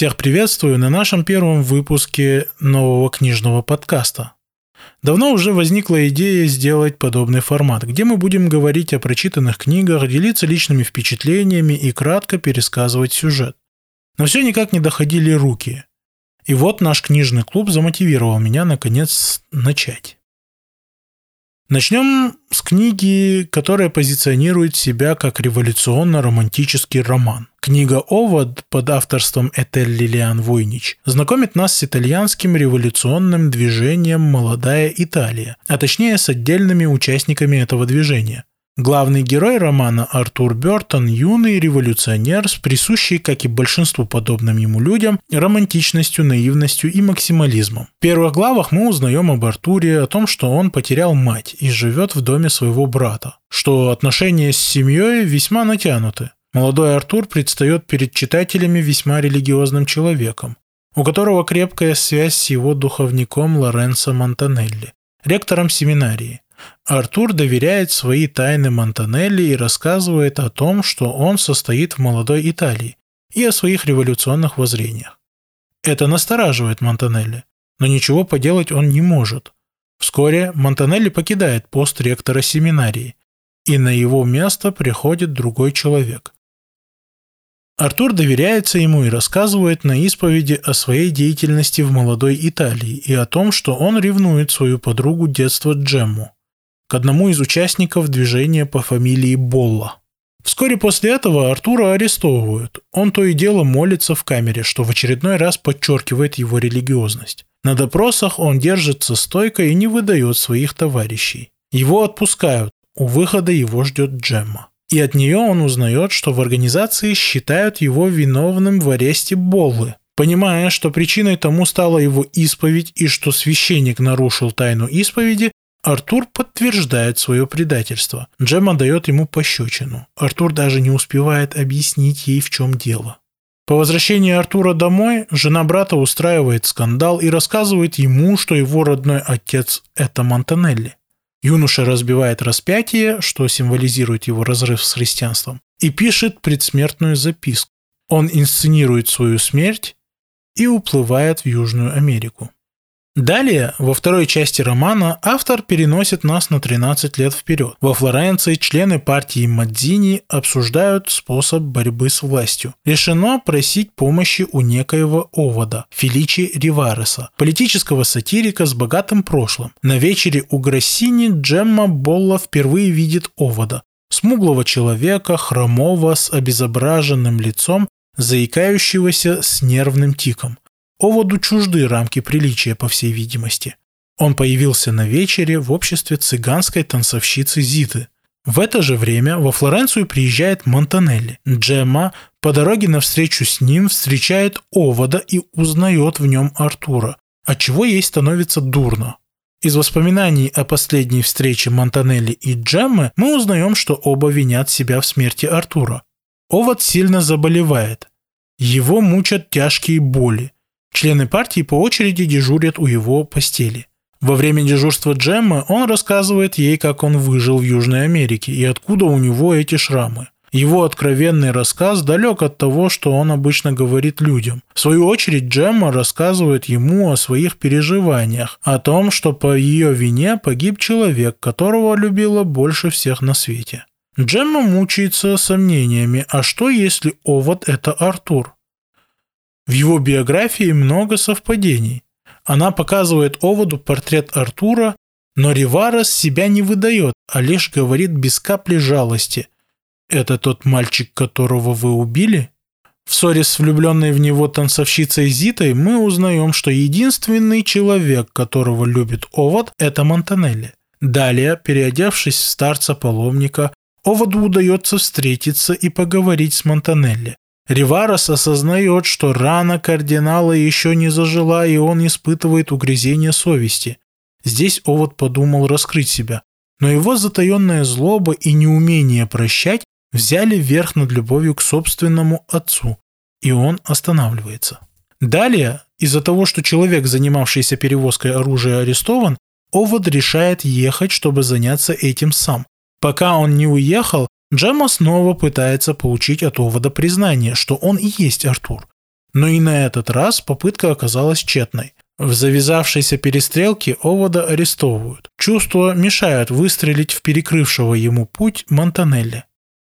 Всех приветствую на нашем первом выпуске нового книжного подкаста. Давно уже возникла идея сделать подобный формат, где мы будем говорить о прочитанных книгах, делиться личными впечатлениями и кратко пересказывать сюжет. Но все никак не доходили руки. И вот наш книжный клуб замотивировал меня наконец начать. Начнем с книги, которая позиционирует себя как революционно-романтический роман. Книга «Овод» под авторством Этель Лилиан Войнич знакомит нас с итальянским революционным движением «Молодая Италия», а точнее с отдельными участниками этого движения. Главный герой романа Артур Бертон – юный революционер с присущей, как и большинству подобным ему людям, романтичностью, наивностью и максимализмом. В первых главах мы узнаем об Артуре, о том, что он потерял мать и живет в доме своего брата, что отношения с семьей весьма натянуты. Молодой Артур предстает перед читателями весьма религиозным человеком, у которого крепкая связь с его духовником Лоренцо Монтанелли, ректором семинарии – Артур доверяет свои тайны Монтанелли и рассказывает о том, что он состоит в молодой Италии и о своих революционных воззрениях. Это настораживает Монтанелли, но ничего поделать он не может. Вскоре Монтанелли покидает пост ректора семинарии, и на его место приходит другой человек. Артур доверяется ему и рассказывает на исповеди о своей деятельности в молодой Италии и о том, что он ревнует свою подругу детства Джемму к одному из участников движения по фамилии Болла. Вскоре после этого Артура арестовывают. Он то и дело молится в камере, что в очередной раз подчеркивает его религиозность. На допросах он держится стойко и не выдает своих товарищей. Его отпускают. У выхода его ждет Джемма. И от нее он узнает, что в организации считают его виновным в аресте Боллы. Понимая, что причиной тому стала его исповедь и что священник нарушил тайну исповеди, Артур подтверждает свое предательство. Джемма дает ему пощечину. Артур даже не успевает объяснить ей, в чем дело. По возвращении Артура домой, жена брата устраивает скандал и рассказывает ему, что его родной отец – это Монтанелли. Юноша разбивает распятие, что символизирует его разрыв с христианством, и пишет предсмертную записку. Он инсценирует свою смерть и уплывает в Южную Америку. Далее, во второй части романа, автор переносит нас на 13 лет вперед. Во Флоренции члены партии Мадзини обсуждают способ борьбы с властью. Решено просить помощи у некоего Овода, Феличи Ривареса, политического сатирика с богатым прошлым. На вечере у Грассини Джемма Болла впервые видит Овода, смуглого человека, хромого, с обезображенным лицом, заикающегося с нервным тиком. Оводу чужды рамки приличия, по всей видимости. Он появился на вечере в обществе цыганской танцовщицы Зиты. В это же время во Флоренцию приезжает Монтанелли. Джемма по дороге навстречу с ним встречает Овода и узнает в нем Артура, отчего ей становится дурно. Из воспоминаний о последней встрече Монтанелли и Джеммы мы узнаем, что оба винят себя в смерти Артура. Овод сильно заболевает. Его мучат тяжкие боли. Члены партии по очереди дежурят у его постели. Во время дежурства Джеммы он рассказывает ей, как он выжил в Южной Америке и откуда у него эти шрамы. Его откровенный рассказ далек от того, что он обычно говорит людям. В свою очередь Джемма рассказывает ему о своих переживаниях, о том, что по ее вине погиб человек, которого любила больше всех на свете. Джемма мучается сомнениями, а что если овод – это Артур? В его биографии много совпадений. Она показывает Оводу портрет Артура, но Риварес себя не выдает, а лишь говорит без капли жалости. «Это тот мальчик, которого вы убили?» В ссоре с влюбленной в него танцовщицей Зитой мы узнаем, что единственный человек, которого любит Овод, это Монтанелли. Далее, переодевшись в старца-паломника, Оводу удается встретиться и поговорить с Монтанелли. Риварос осознает, что рана кардинала еще не зажила, и он испытывает угрызение совести. Здесь Овод подумал раскрыть себя, но его затаенная злоба и неумение прощать взяли верх над любовью к собственному отцу, и он останавливается. Далее, из-за того, что человек, занимавшийся перевозкой оружия, арестован, Овод решает ехать, чтобы заняться этим сам. Пока он не уехал, Джемма снова пытается получить от Овода признание, что он и есть Артур. Но и на этот раз попытка оказалась тщетной. В завязавшейся перестрелке Овода арестовывают. Чувства мешают выстрелить в перекрывшего ему путь Монтанелли.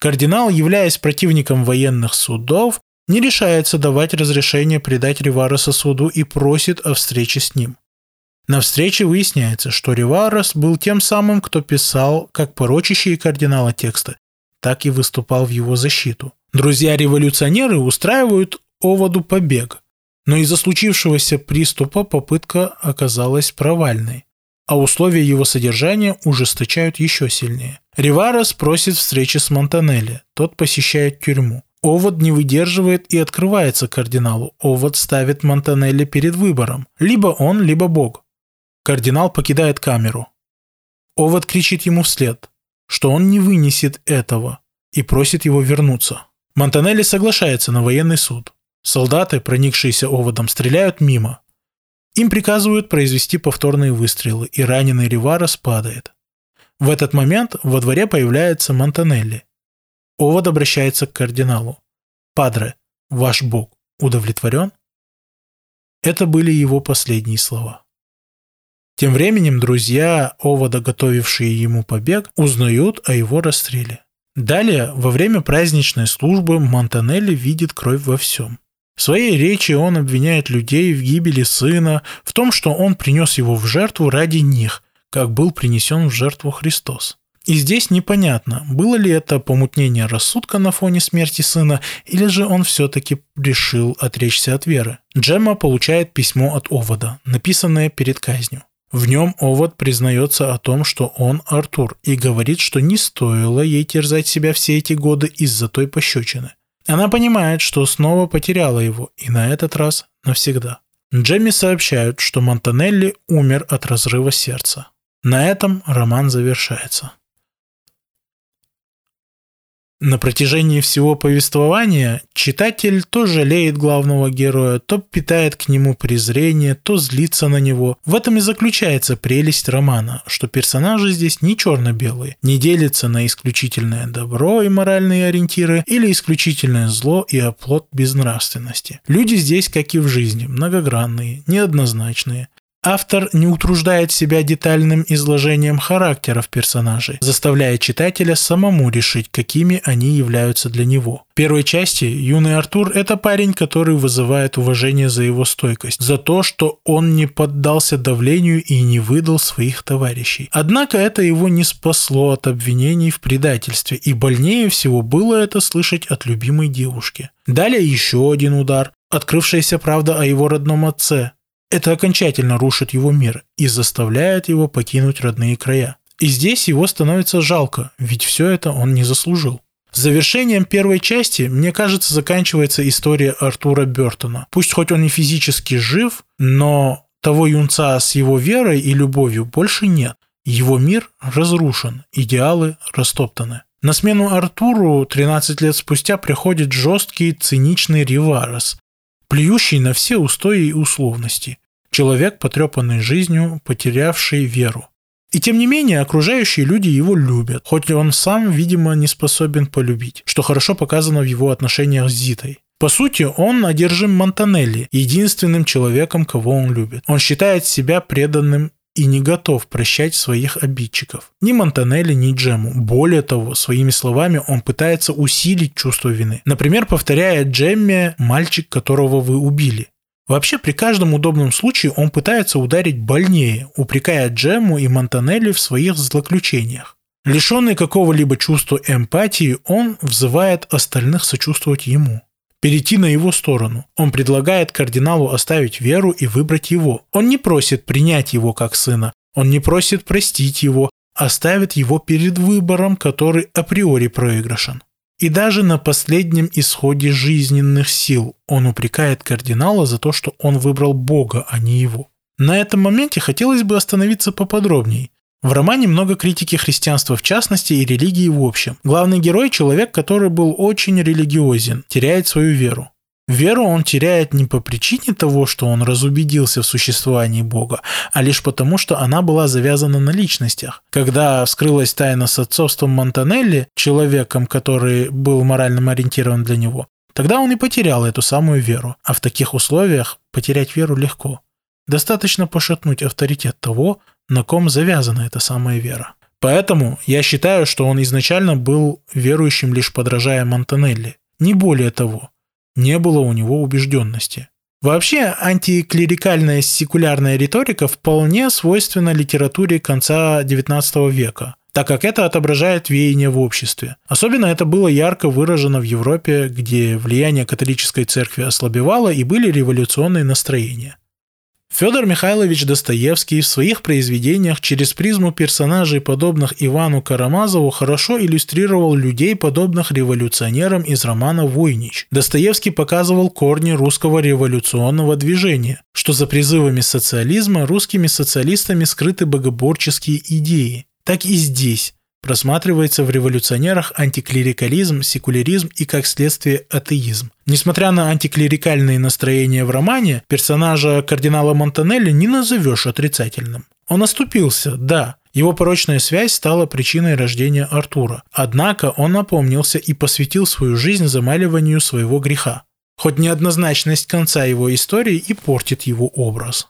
Кардинал, являясь противником военных судов, не решается давать разрешение предать Ривареса суду и просит о встрече с ним. На встрече выясняется, что Риварес был тем самым, кто писал как порочащие кардинала тексты, так и выступал в его защиту. Друзья-революционеры устраивают Оводу побег, но из-за случившегося приступа попытка оказалась провальной, а условия его содержания ужесточают еще сильнее. Риварес просит встречи с Монтанелли, тот посещает тюрьму. Овод не выдерживает и открывается кардиналу. Овод ставит Монтанелли перед выбором. Либо он, либо Бог. Кардинал покидает камеру. Овод кричит ему вслед, что он не вынесет этого и просит его вернуться. Монтанелли соглашается на военный суд. Солдаты, проникшиеся оводом, стреляют мимо. Им приказывают произвести повторные выстрелы, и раненый Риварес падает. В этот момент во дворе появляется Монтанелли. Овод обращается к кардиналу. «Падре, ваш бог удовлетворен?» Это были его последние слова. Тем временем друзья Овода, готовившие ему побег, узнают о его расстреле. Далее, во время праздничной службы, Монтанелли видит кровь во всем. В своей речи он обвиняет людей в гибели сына, в том, что он принес его в жертву ради них, как был принесен в жертву Христос. И здесь непонятно, было ли это помутнение рассудка на фоне смерти сына, или же он все-таки решил отречься от веры. Джемма получает письмо от Овода, написанное перед казнью. В нем Овод признается о том, что он Артур, и говорит, что не стоило ей терзать себя все эти годы из-за той пощечины. Она понимает, что снова потеряла его, и на этот раз навсегда. Джемми сообщают, что Монтанелли умер от разрыва сердца. На этом роман завершается. На протяжении всего повествования читатель то жалеет главного героя, то питает к нему презрение, то злится на него. В этом и заключается прелесть романа, что персонажи здесь не черно-белые, не делятся на исключительное добро и моральные ориентиры или исключительное зло и оплот безнравственности. Люди здесь, как и в жизни, многогранные, неоднозначные. Автор не утруждает себя детальным изложением характеров персонажей, заставляя читателя самому решить, какими они являются для него. В первой части юный Артур – это парень, который вызывает уважение за его стойкость, за то, что он не поддался давлению и не выдал своих товарищей. Однако это его не спасло от обвинений в предательстве, и больнее всего было это слышать от любимой девушки. Далее еще один удар – открывшаяся правда о его родном отце, это окончательно рушит его мир и заставляет его покинуть родные края. И здесь его становится жалко, ведь все это он не заслужил. Завершением первой части, мне кажется, заканчивается история Артура Бертона. Пусть хоть он и физически жив, но того юнца с его верой и любовью больше нет. Его мир разрушен, идеалы растоптаны. На смену Артуру 13 лет спустя приходит жесткий, циничный Риварес, плюющий на все устои и условности. Человек, потрепанный жизнью, потерявший веру. И тем не менее, окружающие люди его любят, хоть он сам, видимо, не способен полюбить, что хорошо показано в его отношениях с Зитой. По сути, он одержим Монтанелли, единственным человеком, кого он любит. Он считает себя преданным и не готов прощать своих обидчиков. Ни Монтанелли, ни Джему. Более того, своими словами он пытается усилить чувство вины. Например, повторяя Джемме «мальчик, которого вы убили». Вообще, при каждом удобном случае он пытается ударить больнее, упрекая Джему и Монтанелли в своих злоключениях. Лишенный какого-либо чувства эмпатии, он взывает остальных сочувствовать ему. Перейти на его сторону. Он предлагает кардиналу оставить веру и выбрать его. Он не просит принять его как сына. Он не просит простить его, а ставит его перед выбором, который априори проигрышен. И даже на последнем исходе жизненных сил он упрекает кардинала за то, что он выбрал Бога, а не его. На этом моменте хотелось бы остановиться поподробнее. В романе много критики христианства в частности и религии в общем. Главный герой – человек, который был очень религиозен, теряет свою веру. Веру он теряет не по причине того, что он разубедился в существовании Бога, а лишь потому, что она была завязана на личностях. Когда вскрылась тайна с отцовством Монтанелли, человеком, который был моральным ориентированным для него, Тогда он и потерял эту самую веру, а в таких условиях потерять веру легко. Достаточно пошатнуть авторитет того, на ком завязана эта самая вера. Поэтому я считаю, что он изначально был верующим лишь подражая Монтанелли. Не более того, не было у него убежденности. Вообще, антиклерикальная секулярная риторика вполне свойственна литературе конца XIX века, так как это отображает веяние в обществе. Особенно это было ярко выражено в Европе, где влияние католической церкви ослабевало и были революционные настроения. Федор Михайлович Достоевский в своих произведениях через призму персонажей, подобных Ивану Карамазову, хорошо иллюстрировал людей, подобных революционерам из романа «Войнич». Достоевский показывал корни русского революционного движения, что за призывами социализма русскими социалистами скрыты богоборческие идеи. Так и здесь просматривается в революционерах антиклерикализм, секуляризм и, как следствие, атеизм. Несмотря на антиклерикальные настроения в романе, персонажа кардинала Монтанелли не назовешь отрицательным. Он оступился, да, его порочная связь стала причиной рождения Артура. Однако он напомнился и посвятил свою жизнь замаливанию своего греха. Хоть неоднозначность конца его истории и портит его образ.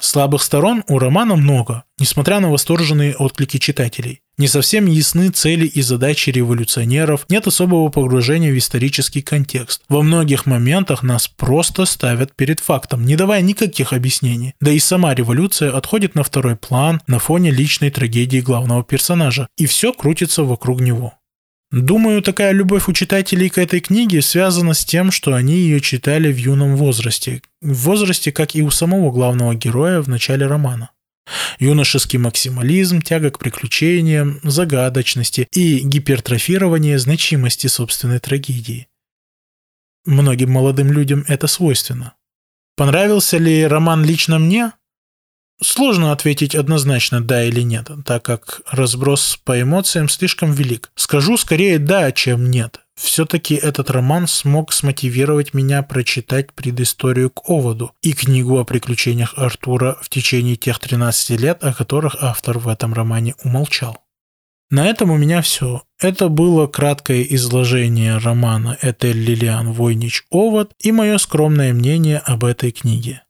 Слабых сторон у романа много, несмотря на восторженные отклики читателей. Не совсем ясны цели и задачи революционеров, нет особого погружения в исторический контекст. Во многих моментах нас просто ставят перед фактом, не давая никаких объяснений. Да и сама революция отходит на второй план на фоне личной трагедии главного персонажа, и все крутится вокруг него. Думаю, такая любовь у читателей к этой книге связана с тем, что они ее читали в юном возрасте. В возрасте, как и у самого главного героя в начале романа. Юношеский максимализм, тяга к приключениям, загадочности и гипертрофирование значимости собственной трагедии. Многим молодым людям это свойственно. Понравился ли роман лично мне? Сложно ответить однозначно да или нет, так как разброс по эмоциям слишком велик. Скажу скорее да, чем нет. Все-таки этот роман смог смотивировать меня прочитать предысторию к Оводу и книгу о приключениях Артура в течение тех 13 лет, о которых автор в этом романе умолчал. На этом у меня все. Это было краткое изложение романа Этель Лилиан Войнич Овод и мое скромное мнение об этой книге.